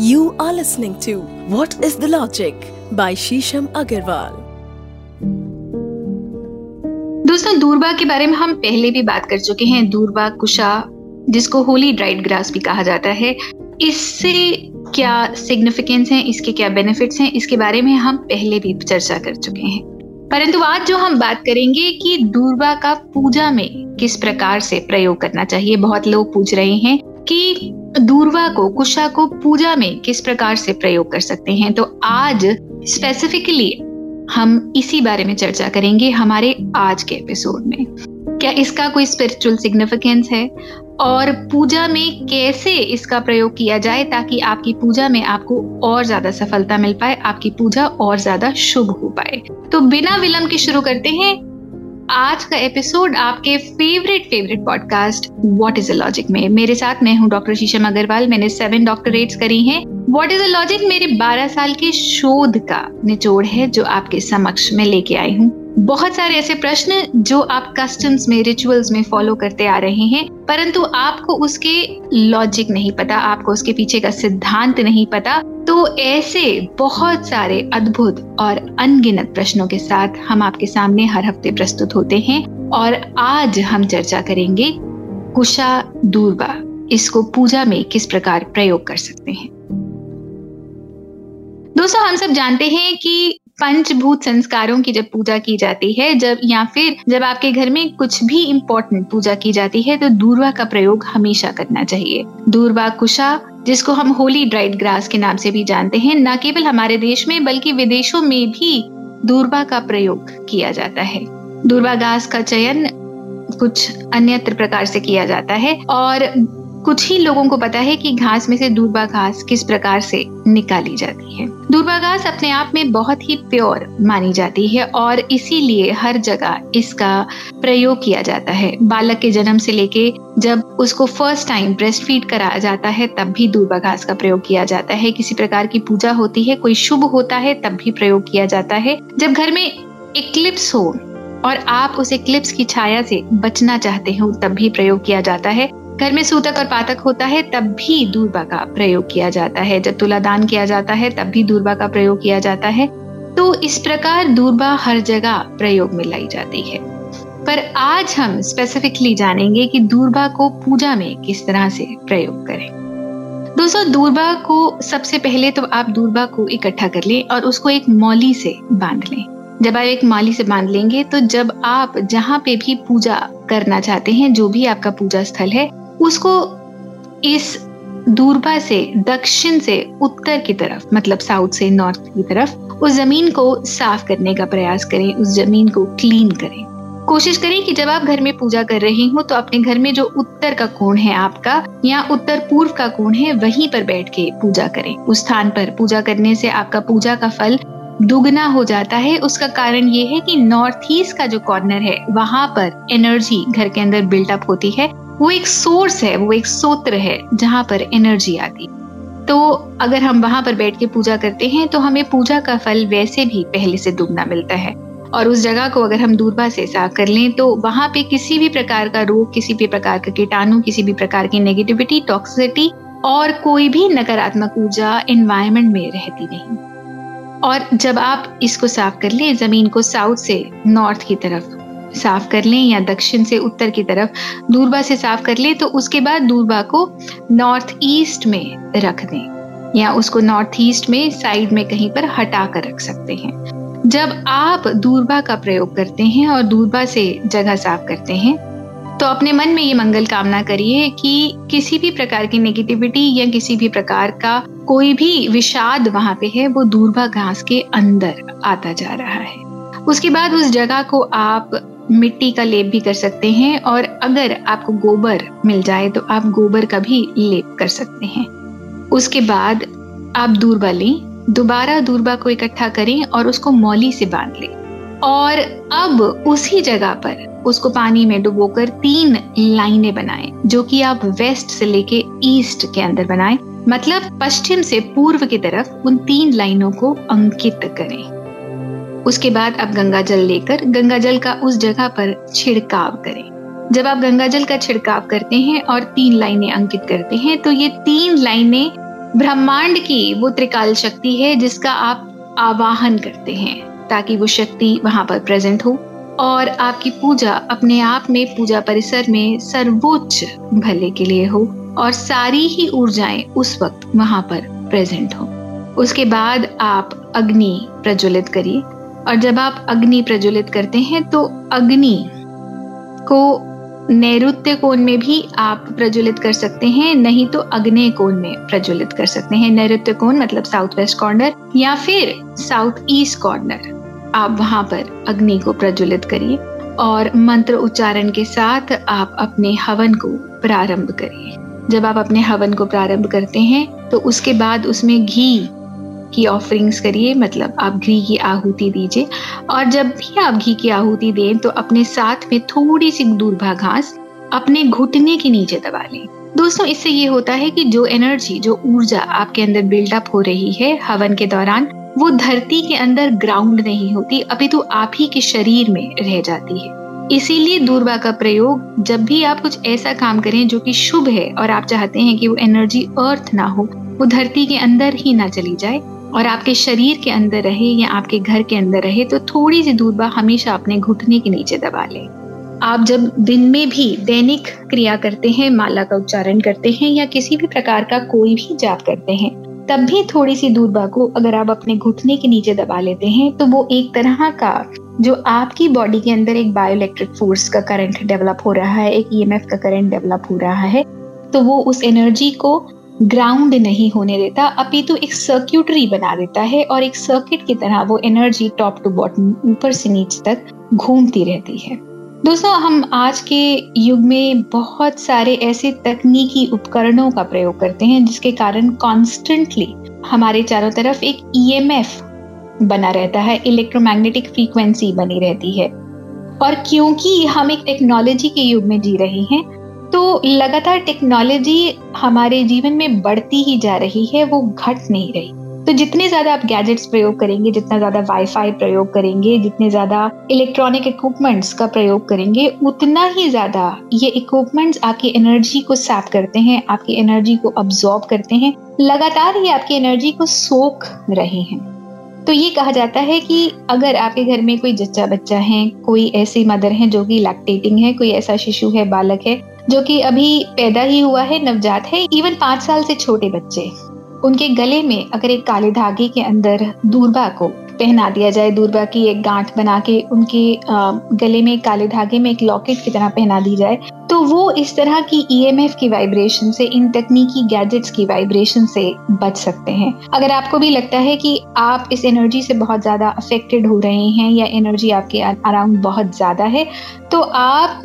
You are listening to What is the Logic by Shisham Agarwal. दोस्तों, दूरबा के बारे में हम पहले भी बात कर चुके हैं। दूरबा, कुशा, जिसको होली ड्राइड ग्रास भी कहा जाता है। इससे क्या सिग्निफिकेंस है, इसके क्या बेनिफिट्स हैं, इसके बारे में हम पहले भी चर्चा कर चुके हैं। परंतु आज जो हम बात करेंगे कि दूरबा का पूजा में किस प्रकार से प्रयोग करना चाहिए, बहुत लोग पूछ रहे हैं कि दूरवा को, कुशा को पूजा में किस प्रकार से प्रयोग कर सकते हैं? तो आज स्पेसिफिकली हम इसी बारे में चर्चा करेंगे हमारे आज के एपिसोड में। क्या इसका कोई स्पिरिचुअल सिग्निफिकेंस है? और पूजा में कैसे इसका प्रयोग किया जाए ताकि आपकी पूजा में आपको और ज़्यादा सफलता मिल पाए, आपकी पूजा और ज़्यादा शुभ हो पाए? तो बिना विलंब के शुरू करते हैं। आज का एपिसोड आपके favourite favourite podcast what is a logic में। मेरे साथ मैं हूँ डॉक्टर शीशम अग्रवाल मैंने सेवन डॉक्टरेट्स करी हैं। व्हाट इज़ अ लॉजिक मेरे 12 साल के शोध का निचोड़ है, जो आपके समक्ष में लेके आई हूँ। बहुत सारे ऐसे प्रश्न जो आप कस्टम्स में रिचुअल्स में फॉलो करते आ रहे हैं, परंतु आपको उसके लॉजिक नहीं पता, आपको उसके पीछे का सिद्धांत नहीं पता तो ऐसे बहुत सारे अद्भुत और अनगिनत प्रश्नों के साथ हम आपके सामने हर हफ़्ते प्रस्तुत होते हैं और आज हम चर्चा करेंगे कुशा दूरबा इसको पूजा में किस प्रकार प्रयोग कर सकते हैं। दोस्तों, हम सब जानते हैं कि पंचभूत संस्कारों की जब पूजा की जाती है, जब या फिर जब आपके घर में कुछ भी इम्पोर्टेंट पूजा की जाती है तो दूरवा का प्रयोग हमेशा करना चाहिए। दूरवा कुशा, जिसको हम होली ड्राइड ग्रास के नाम से भी जानते हैं, न केवल हमारे देश में, बल्कि विदेशों में भी दूरबा का प्रयोग किया जाता है। दूरबा घास का चयन कुछ अन्यत्र प्रकार से किया जाता है, और कुछ ही लोगों को पता है कि घास में से दूरबा घास किस प्रकार से निकाली जाती है। दूरबा घास अपने आप में बहुत ही प्योर मानी जाती है और इसीलिए हर जगह इसका प्रयोग किया जाता है। बालक के जन्म से लेके जब उसको फ़र्स्ट टाइम ब्रेस्ट फ़ीड कराया जाता है, तब भी दूरबा घास का प्रयोग किया जाता है। किसी प्रकार की पूजा होती है, कोई शुभ होता है, तब भी प्रयोग किया जाता है। जब घर में इक्लिप्स हो और आप उस इक्लिप्स की छाया से बचना चाहते हो, तब भी प्रयोग किया जाता है। घर में सूतक और पातक होता है, तब भी दूरबा का प्रयोग किया जाता है। जब तुलादान किया जाता है, तब भी दूरबा का प्रयोग किया जाता है। तो इस प्रकार दूरबा हर जगह प्रयोग में लाई जाती है। पर आज हम स्पेसिफिकली जानेंगे कि दूरबा को पूजा में किस तरह से प्रयोग करें। दोस्तों, दूरबा को सबसे पहले तो आप दूरबा को इकट्ठा कर लें और उसको एक मौली से बाँध लें। जब आप एक माली से बाँध लेंगे तो जब आप जहाँ पे भी पूजा करना चाहते हैं, जो भी आपका पूजा स्थल है उसको इस दूरबा से, दक्षिण से, उत्तर की तरफ़ मतलब साउथ से नॉर्थ की तरफ़, उस ज़मीन को साफ़ करने का प्रयास करें, उस ज़मीन को क्लीन करें। कोशिश करें कि जब आप घर में पूजा कर रहे हो तो अपने घर में जो उत्तर का कोण है आपका, या उत्तर पूर्व का कोण है, वहीं पर बैठ के पूजा करें। उस स्थान पर पूजा करने से आपका पूजा का फल दुगना हो जाता है। उसका कारण ये है कि नॉर्थ ईस्ट का जो कॉर्नर है, वहाँ पर एनर्जी घर के अंदर बिल्टअप होती है। वो एक सोर्स है, वो एक सोत्र है जहाँ पर एनर्जी आती तो अगर हम वहाँ पर बैठ के पूजा करते हैं तो हमें पूजा का फल वैसे भी पहले से दुगना मिलता है। और उस जगह को अगर हम दूरबा से साफ़ कर लें तो वहाँ पे किसी भी प्रकार का रोग, किसी भी प्रकार का कीटाणु, किसी भी प्रकार की नेगेटिविटी टॉक्सिसिटी और कोई भी नकारात्मक ऊर्जा एनवायरमेंट में रहती नहीं। और जब आप इसको साफ़ कर लें, ज़मीन को साउथ से नॉर्थ की तरफ़ साफ़ कर लें या दक्षिण से उत्तर की तरफ़ दूरबा से साफ़ कर लें तो उसके बाद दूरबा को नॉर्थ ईस्ट में रख दें या उसको नॉर्थ ईस्ट में साइड में कहीं पर हटा कर रख सकते हैं। जब आप दूरबा का प्रयोग करते हैं और दूरबा से जगह साफ़ करते हैं तो अपने मन में ये मंगल कामना करिए कि किसी भी प्रकार की नेगेटिविटी या किसी भी प्रकार का कोई भी विषाद वहाँ पे है, वो दूरबा घास के अंदर आता जा रहा है। उसके बाद उस जगह को आप मिट्टी का लेप भी कर सकते हैं और अगर आपको गोबर मिल जाए तो आप गोबर का भी लेप कर सकते हैं। उसके बाद आप दूरबा लें, दोबारा दूरबा को इकट्ठा करें और उसको मौली से बाँध लें। और अब उसी जगह पर उसको पानी में डुबोकर तीन लाइनें बनाएँ, जो कि आप वेस्ट से लेके ईस्ट के अंदर बनाएँ। मतलब पश्चिम से पूर्व की तरफ़ उन तीन लाइनों को अंकित करें। उसके बाद आप गंगा जल लेकर गंगा जल का उस जगह पर छिड़काव करें। जब आप गंगा जल का छिड़काव करते हैं और तीन लाइनें अंकित करते हैं तो ये तीन लाइनें ब्रह्मांड की वो त्रिकाल शक्ति है जिसका आप आवाहन करते हैं, ताकि वो शक्ति वहाँ पर प्रेजेंट हो और आपकी पूजा अपने आप में पूजा परिसर में सर्वोच्च भले के लिए हो और सारी ही ऊर्जाएँ उस वक्त वहाँ पर प्रेजेंट हो। उसके बाद आप अग्नि प्रज्वलित करिए। और जब आप अग्नि प्रज्वलित करते हैं तो अग्नि को नैऋत्य कोण में भी आप प्रज्वलित कर सकते हैं, नहीं तो अग्नि कोण में प्रज्वलित कर सकते हैं। नैऋत्य कोण मतलब साउथ वेस्ट कॉर्नर या फिर साउथ ईस्ट कॉर्नर आप वहाँ पर अग्नि को प्रज्वलित करिए और मंत्र उच्चारण के साथ आप अपने हवन को प्रारंभ करिए। जब आप अपने हवन को प्रारंभ करते हैं तो उसके बाद उसमें घी की ऑफरिंग्स करिए मतलब आप घी की आहुति दीजिए। और जब भी आप घी की आहुति दें तो अपने साथ में थोड़ी सी दूरभा घास अपने घुटने के नीचे दबा लें। दोस्तों, इससे ये होता है कि जो एनर्जी जो ऊर्जा आपके अंदर बिल्डअप हो रही है हवन के दौरान, वो धरती के अंदर ग्राउंड नहीं होती, अभी तो आप ही के शरीर में रह जाती है। इसीलिए दूरबा का प्रयोग, जब भी आप कुछ ऐसा काम करें जो कि शुभ है और आप चाहते हैं कि वो एनर्जी अर्थ ना हो, वो धरती के अंदर ही ना चली जाए और आपके शरीर के अंदर रहे या आपके घर के अंदर रहे तो थोड़ी सी दूरबा हमेशा अपने घुटने के नीचे दबा लें। आप जब दिन में भी दैनिक क्रिया करते हैं, माला का उच्चारण करते हैं या किसी भी प्रकार का कोई भी जाप करते हैं, तब भी थोड़ी सी दूरबा को अगर आप अपने घुटने के नीचे दबा लेते हैं तो वो एक तरह का जो आपकी बॉडी के अंदर एक बायोइलेक्ट्रिक फोर्स का करंट डेवलप हो रहा है, एक ईएमएफ का करंट डेवलप हो रहा है तो वो उस एनर्जी को ग्राउंड नहीं होने देता अपितु तो एक सर्क्यूटरी बना देता है और एक सर्किट की तरह वो एनर्जी टॉप टू बॉटम ऊपर से नीचे तक घूमती रहती है। दोस्तों, हम आज के युग में बहुत सारे ऐसे तकनीकी उपकरणों का प्रयोग करते हैं, जिसके कारण कॉन्स्टेंटली हमारे चारों तरफ़ एक ईएमएफ e बना रहता है इलेक्ट्रोमैग्नेटिक फ्रीक्वेंसी बनी रहती है। और क्योंकि हम एक टेक्नोलॉजी के युग में जी रहे हैं तो लगातार टेक्नोलॉजी हमारे जीवन में बढ़ती ही जा रही है, वो घट नहीं रही। तो जितने ज़्यादा आप गैजेट्स प्रयोग करेंगे, जितना ज़्यादा वाईफाई प्रयोग करेंगे, जितने ज़्यादा इलेक्ट्रॉनिक इक्विपमेंट्स का प्रयोग करेंगे, उतना ही ज़्यादा ये इक्विपमेंट्स आपकी एनर्जी को सैप करते हैं, आपकी एनर्जी को अब्जॉर्ब करते हैं। लगातार ही आपकी एनर्जी को सोख रहे हैं। तो ये कहा जाता है कि अगर आपके घर में कोई जच्चा बच्चा है, कोई ऐसी मदर है जो कि लैक्टेटिंग है, कोई ऐसा शिशु है, बालक है जो कि अभी पैदा ही हुआ है, नवजात है इवन पाँच साल से छोटे बच्चे। उनके गले में अगर एक काले धागे के अंदर दूरबा को पहना दिया जाए, दूरबा की एक गांठ बना के उनके गले में काले धागे में एक लॉकेट की तरह पहना दी जाए तो वो इस तरह की ईएमएफ e की वाइब्रेशन से, इन तकनीकी गैजेट्स की वाइब्रेशन से बच सकते हैं। अगर आपको भी लगता है कि आप इस एनर्जी से बहुत ज़्यादा अफेक्टेड हो रहे हैं या एनर्जी आपके अराउंड बहुत ज़्यादा है तो आप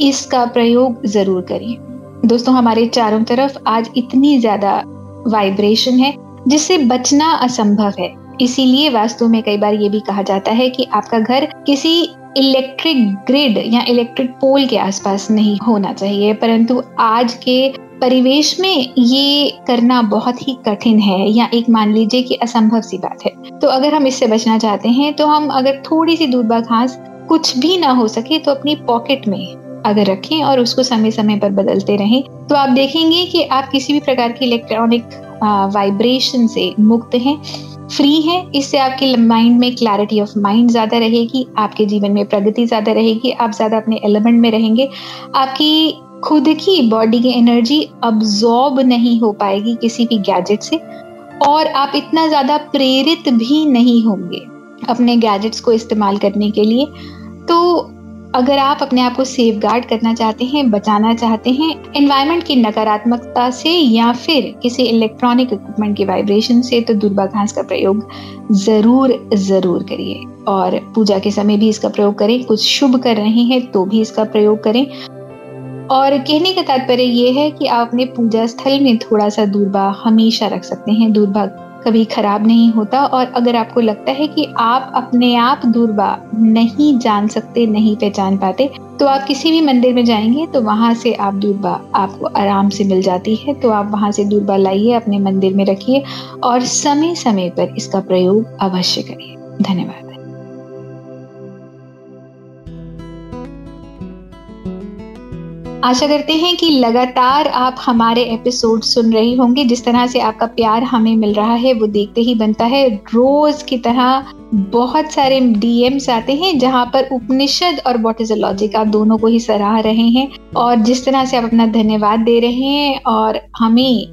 इसका प्रयोग ज़रूर करें। दोस्तों, हमारे चारों तरफ़ आज इतनी ज़्यादा वाइब्रेशन है, जिससे बचना असंभव है। इसीलिए वास्तु में कई बार ये भी कहा जाता है कि आपका घर किसी इलेक्ट्रिक ग्रिड या इलेक्ट्रिक पोल के आसपास नहीं होना चाहिए, परंतु आज के परिवेश में ये करना बहुत ही कठिन है या एक मान लीजिए कि असंभव सी बात है। तो अगर हम इससे बचना चाहते हैं तो हम अगर थोड़ी सी दूरबा घास कुछ भी ना हो सके तो अपनी पॉकेट में अगर रखें और उसको समय समय पर बदलते रहें तो आप देखेंगे कि आप किसी भी प्रकार की इलेक्ट्रॉनिक वाइब्रेशन से मुक्त हैं फ्री है। इससे आपके माइंड में क्लैरिटी ऑफ़ माइंड ज़्यादा रहेगी, आपके जीवन में प्रगति ज़्यादा रहेगी, आप ज़्यादा अपने एलिमेंट में रहेंगे। आपकी खुद की बॉडी की एनर्जी अब्जॉर्ब नहीं हो पाएगी किसी भी गैजेट से और आप इतना ज़्यादा प्रेरित भी नहीं होंगे अपने गैजेट्स को इस्तेमाल करने के लिए। तो अगर आप अपने आप को सेफ़ गार्ड करना चाहते हैं, बचाना चाहते हैं एनवायरमेंट की नकारात्मकता से या फिर किसी इलेक्ट्रॉनिक इक्विपमेंट की वाइब्रेशन से तो दुर्बा घास का प्रयोग ज़रूर ज़रूर करिए। और पूजा के समय भी इसका प्रयोग करें। कुछ शुभ कर रहे हैं तो भी इसका प्रयोग करें। और कहने का तात्पर्य ये है कि आप अपने पूजा स्थल में थोड़ा सा दूरबा हमेशा रख सकते हैं। दूरबा कभी खराब नहीं होता और अगर आपको लगता है कि आप अपने आप दूरबा नहीं जान सकते, नहीं पहचान पाते तो आप किसी भी मंदिर में जाएँगे तो वहाँ से आप दूरबा आपको आराम से मिल जाती है। तो आप वहाँ से दूरबा लाइए, अपने मंदिर में रखिए और समय समय पर इसका प्रयोग अवश्य करिए। धन्यवाद। आशा करते हैं कि लगातार आप हमारे एपिसोड सुन रही होंगे। जिस तरह से आपका प्यार हमें मिल रहा है, वो देखते ही बनता है। रोज की तरह बहुत सारे डीएम्स आते हैं, जहाँ पर उपनिषद और वॉट आप दोनों को ही सराह रहे हैं। और जिस तरह से आप अपना धन्यवाद दे रहे हैं और हमें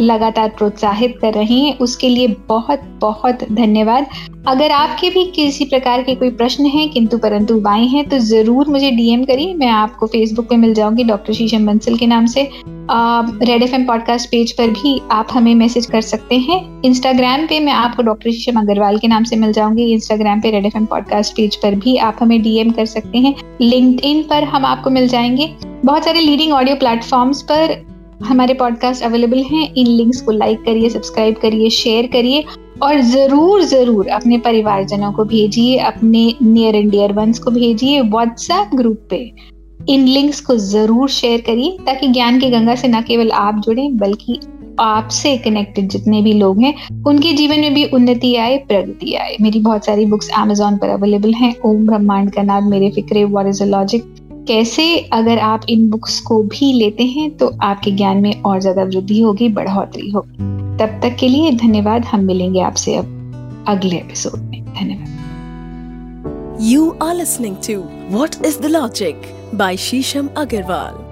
लगातार प्रोत्साहित कर रहे हैं। उसके लिए बहुत बहुत धन्यवाद। अगर आपके भी किसी प्रकार के कोई प्रश्न हैं, किंतु परंतु बाएँ हैं तो ज़रूर मुझे डीएम करिए। मैं आपको फेसबुक पे मिल जाऊँगी डॉक्टर शीशम बंसल के नाम से। Red F M podcast page पर भी आप हमें मैसेज कर सकते हैं। इंस्टाग्राम पे मैं आपको डॉक्टर शीशम अग्रवाल के नाम से मिल जाऊँगी। इंस्टाग्राम पे Red F M podcast page पर भी आप हमें डीएम कर सकते हैं। लिंक्ड पर हम आपको मिल जाएँगे। बहुत सारे लीडिंग ऑडियो प्लेटफॉर्म्स पर हमारे पॉडकास्ट अवेलेबल हैं। इन लिंक्स को लाइक करिए सब्सक्राइब करिए शेयर करिए और ज़रूर ज़रूर अपने परिवारजनों को भेजिए, अपने नियर एंड डियर वंस को भेजिए व्हाट्सएप ग्रुप पे। इन लिंक्स को ज़रूर शेयर करिए ताकि ज्ञान की गंगा से न केवल आप जुड़े, बल्कि आपसे कनेक्टेड जितने भी लोग हैं, उनके जीवन में भी उन्नति आए, प्रगति आए। मेरी बहुत सारी बुक्स अमेजोन पर अवेलेबल हैं। ओम ब्रह्मांड का नाद, मेरे फिक्रे वॉर इज़ अ लॉजिक कैसे अगर आप इन बुक्स को भी लेते हैं तो आपके ज्ञान में और ज़्यादा वृद्धि होगी, बढ़ोतरी होगी। तब तक के लिए धन्यवाद। हम मिलेंगे आपसे अब अगले एपिसोड में। धन्यवाद। You are listening to what is the logic by Sheesham Agarwal